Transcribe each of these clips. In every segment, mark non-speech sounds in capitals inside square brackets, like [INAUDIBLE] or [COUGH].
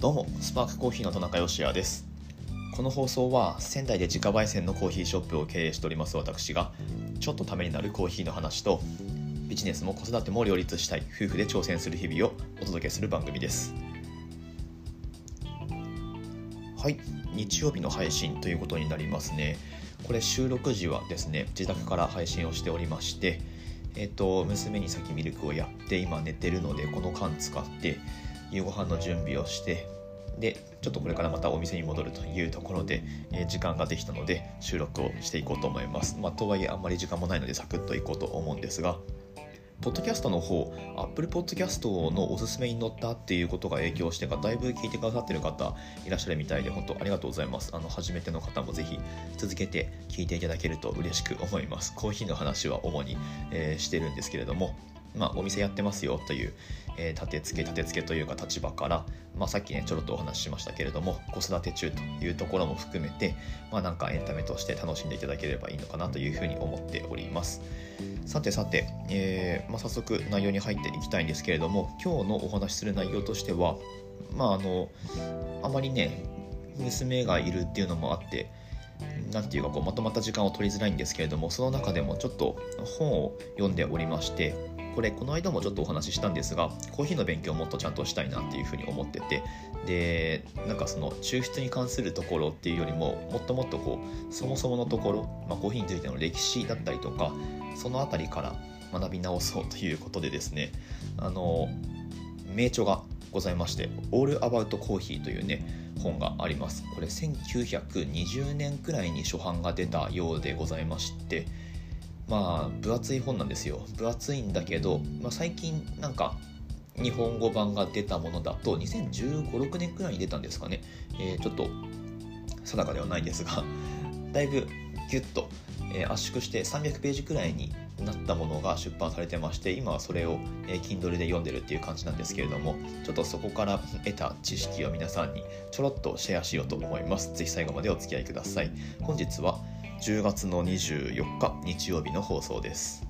どうもスパークコーヒーの田中芳也です。この放送は仙台で自家焙煎のコーヒーショップを経営しております私がちょっとためになるコーヒーの話とビジネスも子育ても両立したい夫婦で挑戦する日々をお届けする番組です。はい日曜日の配信ということになりますね。これ収録時はですね自宅から配信をしておりましてえっ、と娘に先ミルクをやって今寝てるのでこの間使って夕ご飯の準備をしてでちょっとこれからまたお店に戻るというところで、えー、時間ができたので収録をしていこうと思います。まあ、とはいえあんまり時間もないのでサクッといこうと思うんですがポッドキャストの方、Apple Podcast のおすすめに載ったっていうことが影響してか、だいぶ聞いてくださってる方いらっしゃるみたいで、本当ありがとうございます。あの、初めての方もぜひ続けて聞いていただけると嬉しく思います。コーヒーの話は主に、えー、してるんですけれども、まあ、お店やってますよという、えー、立て付け立て付けというか立場から、まあ、さっきねちょろっとお話ししましたけれども子育て中というところも含めて、まあ、なんかエンタメとして楽しんでいただければいいのかなというふうに思っております。さてさて、えー、まあ、早速内容に入っていきたいんですけれども今日のお話しする内容としてはまああのあまりね娘がいるっていうのもあって何て言うかこうまとまった時間を取りづらいんですけれどもその中でもちょっと本を読んでおりましてこれこの間もちょっとお話ししたんですがコーヒーの勉強をもっとちゃんとしたいなっていうふうに思っててでなんかその抽出に関するところっていうよりももっともっとこうそもそものところ、まあ、コーヒーについての歴史だったりとかその辺りから学び直そうということでですねあの名著がございまして「All About Coffee」というね本があります。これ1920年くらいに初版が出たようでございましてまあ分厚い本なんですよ。分厚いんだけど、まあ、最近なんか日本語版が出たものだと2015、6年くらいに出たんですかね、えー、ちょっと定かではないですが [LAUGHS] だいぶギュッと、え、圧縮して300ページくらいになったものが出版されてまして今はそれを、えー、Kindle で読んでるっていう感じなんですけれどもちょっとそこから得た知識を皆さんにちょろっとシェアしようと思います。是非最後までお付き合いください。本日は10月の24日日曜日の放送です。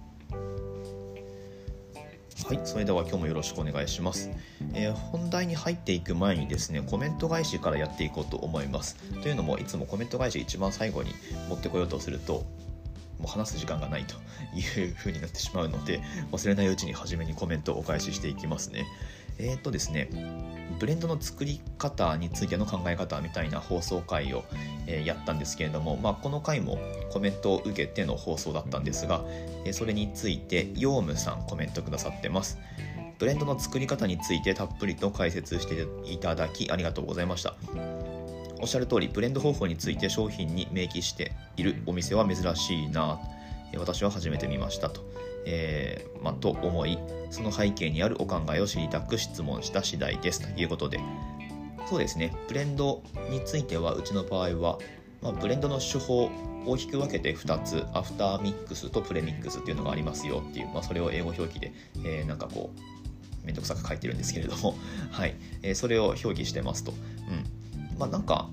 はいそれでは今日もよろしくお願いします、えー、本題に入っていく前にですねコメント返しからやっていこうと思います。というのもいつもコメント返し一番最後に持ってこようとするともう話す時間がないという風になってしまうので忘れないうちに初めにコメントをお返ししていきますね。えっ、ー、とですねブレンドの作り方についての考え方みたいな放送回を、え、やったんですけれども、まあ、この回もコメントを受けての放送だったんですが、え、それについてヨウムさんコメントくださってます。ブレンドの作り方についてたっぷりと解説していただきありがとうございました。おっしゃる通り、ブレンド方法について商品に明記しているお店は珍しいな、私は初めて見ましたと。えー、まあ、と思いその背景にあるお考えを知りたく質問した次第です。ということでそうですね。ブレンドについてはうちの場合は、まあ、ブレンドの手法大きく分けて2つアフターミックスとプレミックスっていうのがありますよっていう、まあ、それを英語表記で、えー、なんかこうめんどくさく書いてるんですけれども、[LAUGHS] はい。えー、それを表記してますと。うん。まあ、なんか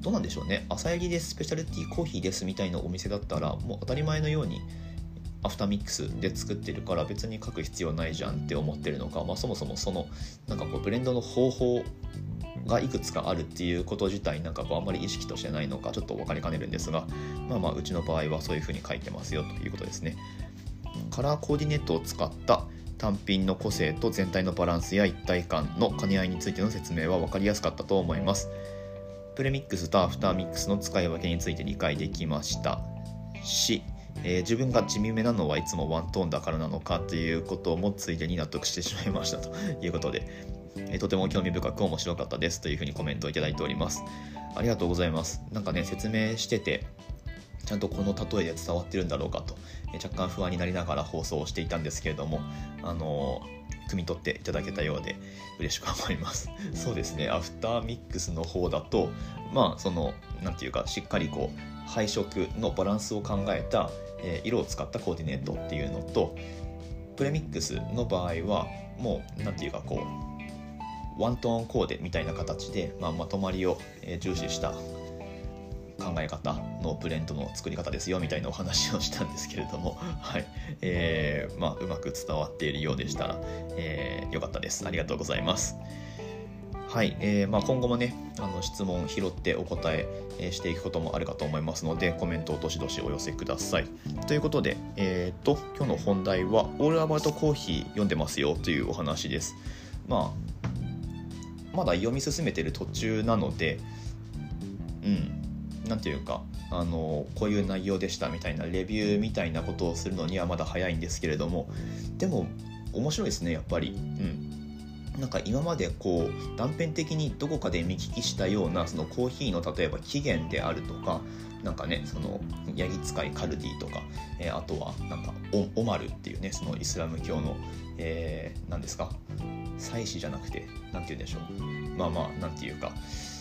どうなんでしょうね。朝焼りでスペシャルティーコーヒーですみたいなお店だったらもう当たり前のようにアフターミックスで作ってるから別に書く必要ないじゃんって思ってるのか、まあ、そもそもそのなんかこうブレンドの方法がいくつかあるっていうこと自体なんかこうあんまり意識としてないのかちょっと分かりかねるんですがまあまあうちの場合はそういうふうに書いてますよということですね。カラーコーディネートを使った単品の個性と全体のバランスや一体感の兼ね合いについての説明は分かりやすかったと思います。プレミックスとアフターミックスの使い分けについて理解できましたしえー、自分が地味めなのはいつもワントーンだからなのかということもついでに納得してしまいましたと。[LAUGHS] いうことで、えー、とても興味深く面白かったです。というふうにコメントをいただいております。ありがとうございます。なんかね説明しててちゃんとこの例えで伝わってるんだろうかと、えー、若干不安になりながら放送をしていたんですけれどもあの汲み取っていただけたようで嬉しく思います。[LAUGHS] そうですね。アフターミックスの方だとまあその何て言うかしっかりこう配色のバランスを考えた、え色を使ったコーディネートっていうのとプレミックスの場合はもう何て言うかこうワントーンコーデみたいな形で、まあ、まとまりを重視した考え方のブレンドの作り方ですよみたいなお話をしたんですけれども、[LAUGHS] はいえーまあ、うまく伝わっているようでしたら、えー、よかったですありがとうございます。はい、えーまあ、今後もねあの質問拾ってお答ええしていくこともあるかと思いますのでコメントをどしどしお寄せください。ということで、えーと、今日の本題は「オールアバウトコーヒー読んでますよ」というお話です。まあまだ読み進めてる途中なのでうん何ていうかあのこういう内容でしたみたいなレビューみたいなことをするのにはまだ早いんですけれどもでも面白いですねやっぱり。うんなんか今までこう断片的にどこかで見聞きしたようなそのコーヒーの例えば起源であるとかなんかねそのヤギ使いカルディとか、えー、あとはなんかオマルっていうねそのイスラム教の、えー、何ですか祭司じゃなくて何て言うんでしょう。まあまあ何て言うか、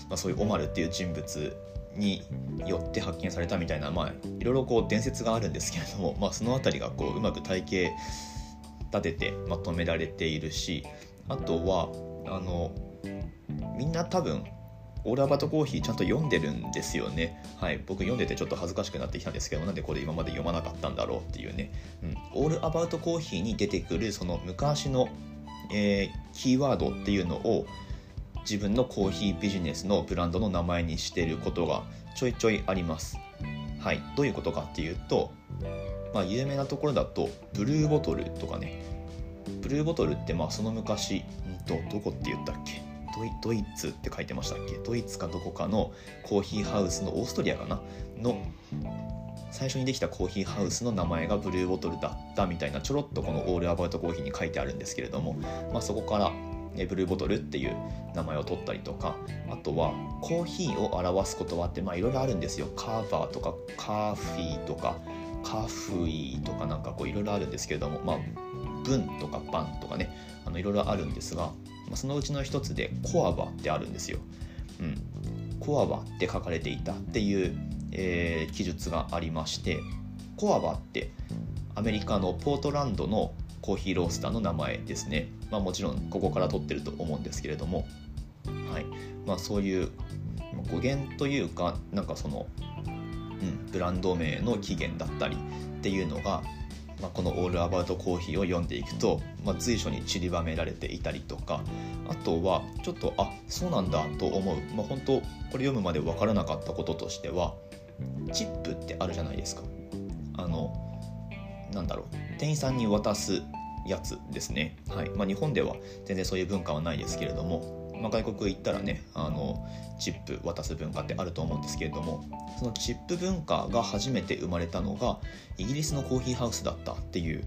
まあ、そういうオマルっていう人物によって発見されたみたいなまあいろいろこう伝説があるんですけれども、まあ、その辺りがこううまく体系立ててまとめられているしあとはあのみんな多分オールアバウトコーヒーちゃんと読んでるんですよね。はい。僕読んでてちょっと恥ずかしくなってきたんですけどなんでこれ今まで読まなかったんだろうっていうね。うん。オールアバウトコーヒーに出てくるその昔の、えー、キーワードっていうのを自分のコーヒービジネスのブランドの名前にしてることがちょいちょいあります。はい。どういうことかっていうと、まあ有名なところだとブルーボトルとかね、ブルーボトルってまあその昔、うんとどこって言ったっけ？ドイドイツって書いてましたっけ？ドイツかどこかのコーヒーハウスのオーストリアかな？の最初にできたコーヒーハウスの名前がブルーボトルだったみたいなちょろっとこのオールアバウトコーヒーに書いてあるんですけれども、まあ、そこからブルーボトルっていう名前を取ったりとかあとはコーヒーを表す言葉っていろいろあるんですよ。カーバーとかカーフィーとかカフイとかなんかこういろいろあるんですけれどもまあ文とかバンとかねあのいろいろあるんですが、まあ、そのうちの一つでコアバってあるんですよ。うん、コアバって書かれていたっていう、えー、記述がありましてコアバってアメリカのポートランドのコーヒーロースターの名前ですね、まあ、もちろんここから取ってると思うんですけれども、はい。まあ、そういう語源というかなんかその、うん、ブランド名の起源だったりっていうのがまあ、この「オール・アバウト・コーヒー」を読んでいくと、まあ、随所に散りばめられていたりとかあとはちょっとあそうなんだと思う、まあ、本当これ読むまで分からなかったこととしてはチップってあるじゃないですか。あのなんだろう。店員さんに渡すやつですね、はい。まあ、日本では全然そういう文化はないですけれどもまあ、外国行ったらねあのチップ渡す文化ってあると思うんですけれどもそのチップ文化が初めて生まれたのがイギリスのコーヒーハウスだったっていう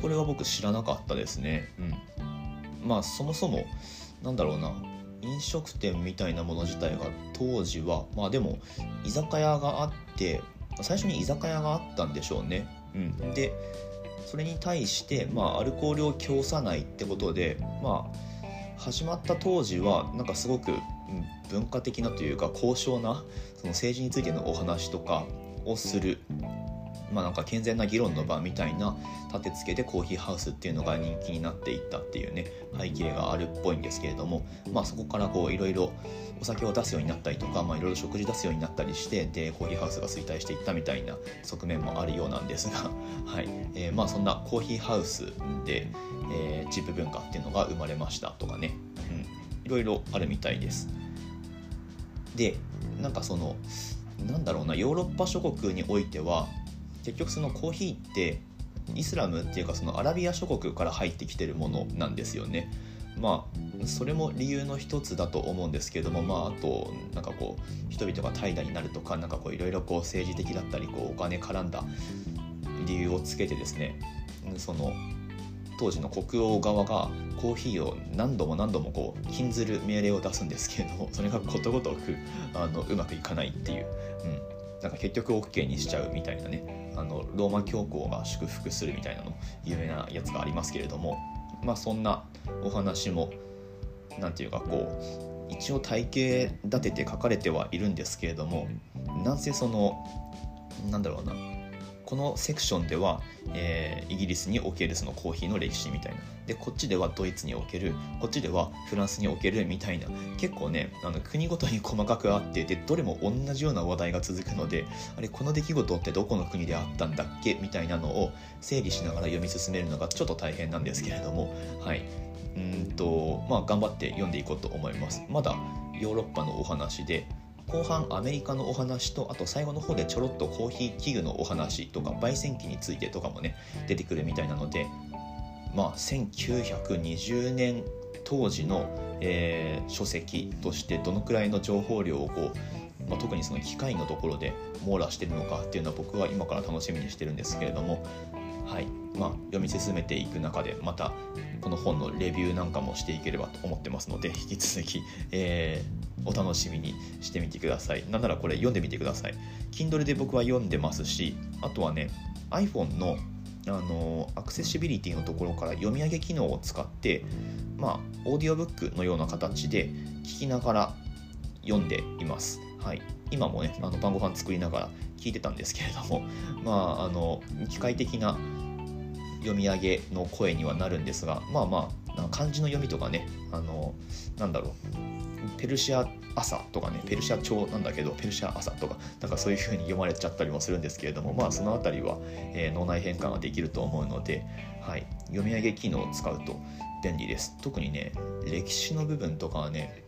これは僕知らなかったですね。うん。まあそもそもなんだろうな飲食店みたいなもの自体が当時はまあでも居酒屋があって最初に居酒屋があったんでしょうね。うん。でそれに対して、まあ、アルコールを供さないってことでまあ始まった当時はなんかすごく文化的なというか高尚なその政治についてのお話とかをするまあなんか健全な議論の場みたいな立て付けでコーヒーハウスっていうのが人気になっていったっていうね背景があるっぽいんですけれどもまあそこからこういろいろお酒を出すようになったりとかまあいろいろ食事出すようになったりしてでコーヒーハウスが衰退していったみたいな側面もあるようなんですが [LAUGHS] はい。えー、まあそんなコーヒーハウスで、えー、チップ文化っていうのが生まれましたとかね、うん、いろいろあるみたいです。でなんかそのなんだろうなヨーロッパ諸国においては結局そのコーヒーってイスラムっていうかそのアラビア諸国から入ってきてるものなんですよね。まあそれも理由の一つだと思うんですけどもまああとなんかこう人々が怠惰になるとかなんかこういろいろこう政治的だったりこうお金絡んだ理由をつけてですねその当時の国王側がコーヒーを何度も何度もこう禁ずる命令を出すんですけれども [LAUGHS] それがことごとくあのうまくいかないっていう、うん、なんか結局 OK にしちゃうみたいなね。あのローマ教皇が祝福するみたいなの有名なやつがありますけれどもまあそんなお話も何て言うかこう一応体系立てて書かれてはいるんですけれどもなんせそのなんだろうなこのセクションでは、えー、イギリスにおけるそのコーヒーの歴史みたいな。でこっちではドイツにおけるこっちではフランスにおけるみたいな。結構ねあの国ごとに細かくあってでどれも同じような話題が続くのであれこの出来事ってどこの国であったんだっけ？みたいなのを整理しながら読み進めるのがちょっと大変なんですけれども。はい。うんとまあ頑張って読んでいこうと思います。まだヨーロッパのお話で後半アメリカのお話とあと最後の方でちょろっとコーヒー器具のお話とか焙煎機についてとかもね出てくるみたいなのでまあ1920年当時の、えー、書籍としてどのくらいの情報量をこう、まあ、特にその機械のところで網羅してるのかっていうのは僕は今から楽しみにしてるんですけれどもはい。まあ、読み進めていく中でまたこの本のレビューなんかもしていければと思ってますので [LAUGHS] 引き続き、えー、お楽しみにしてみてください。なんならこれ読んでみてください。Kindle で僕は読んでますしあとはね iPhone のあのアクセシビリティのところから読み上げ機能を使ってまあオーディオブックのような形で聞きながら読んでいます。はい、今もねあの晩ご飯作りながら聞いてたんですけれども [LAUGHS] まああの機械的な読み上げの声にはなるんですがまあまあ漢字の読みとかねあのなんだろうペルシア朝とかねペルシャ朝なんだけどペルシャ朝とかなんかそういう風に読まれちゃったりもするんですけれどもまあその辺りは、えー、脳内変換ができると思うので、はい、読み上げ機能を使うと便利です。特にね歴史の部分とかはね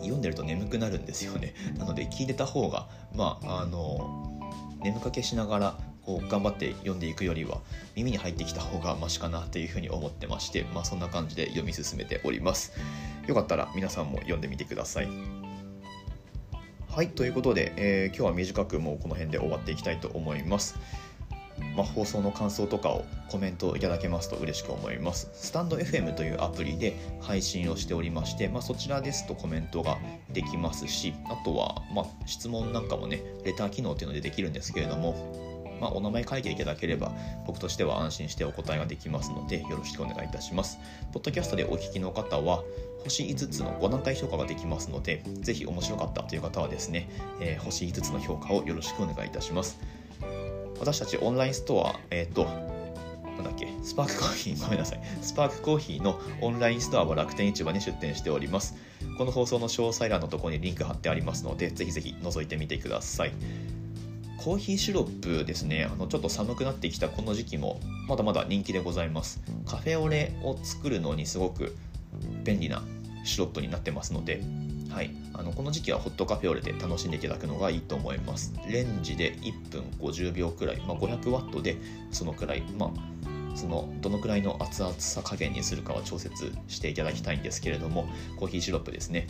読んでると眠くなるんですよね。[LAUGHS] なので聞いてた方がまああの眠かけしながらこう頑張って読んでいくよりは耳に入ってきた方がマシかなというふうに思ってまして、まあ、そんな感じで読み進めております。よかったら皆さんも読んでみてください。はいということで、えー、今日は短くもうこの辺で終わっていきたいと思います。まあ、放送の感想とかをコメントいただけますと嬉しく思います。スタンド FM というアプリで配信をしておりまして、まあ、そちらですとコメントができますし、あとは、ま、質問なんかもね、レター機能っていうのでできるんですけれども、まあ、お名前書いていただければ僕としては安心してお答えができますのでよろしくお願いいたします。ポッドキャストでお聞きの方は星5つの5段階評価ができますのでぜひ面白かったという方はですね、えー、星5つの評価をよろしくお願いいたします。私たちオンラインストア、えっ、ー、と、なんだっけ、スパークコーヒー、[LAUGHS] ごめんなさい。スパークコーヒーのオンラインストアは楽天市場に出店しております。この放送の詳細欄のところにリンク貼ってありますので、ぜひぜひ覗いてみてください。コーヒーシロップですね、あのちょっと寒くなってきたこの時期もまだまだ人気でございます。カフェオレを作るのにすごく便利なシロップになってますので、はい、あのこの時期はホットカフェオレで楽しんでいただくのがいいと思います。レンジで1分50秒くらい、まあ、500ワットでそのくらい、まあ、そのどのくらいの熱々さ加減にするかは調節していただきたいんですけれどもコーヒーシロップですね。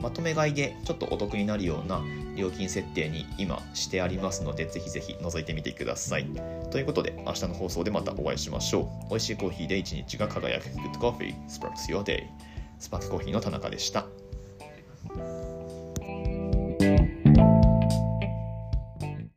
まとめ買いでちょっとお得になるような料金設定に今してありますのでぜひぜひ覗いてみてください。ということで明日の放送でまたお会いしましょう。美味しいコーヒーで一日が輝く。Good Coffee. Sparks Your Day. スパークコーヒーの田中でした。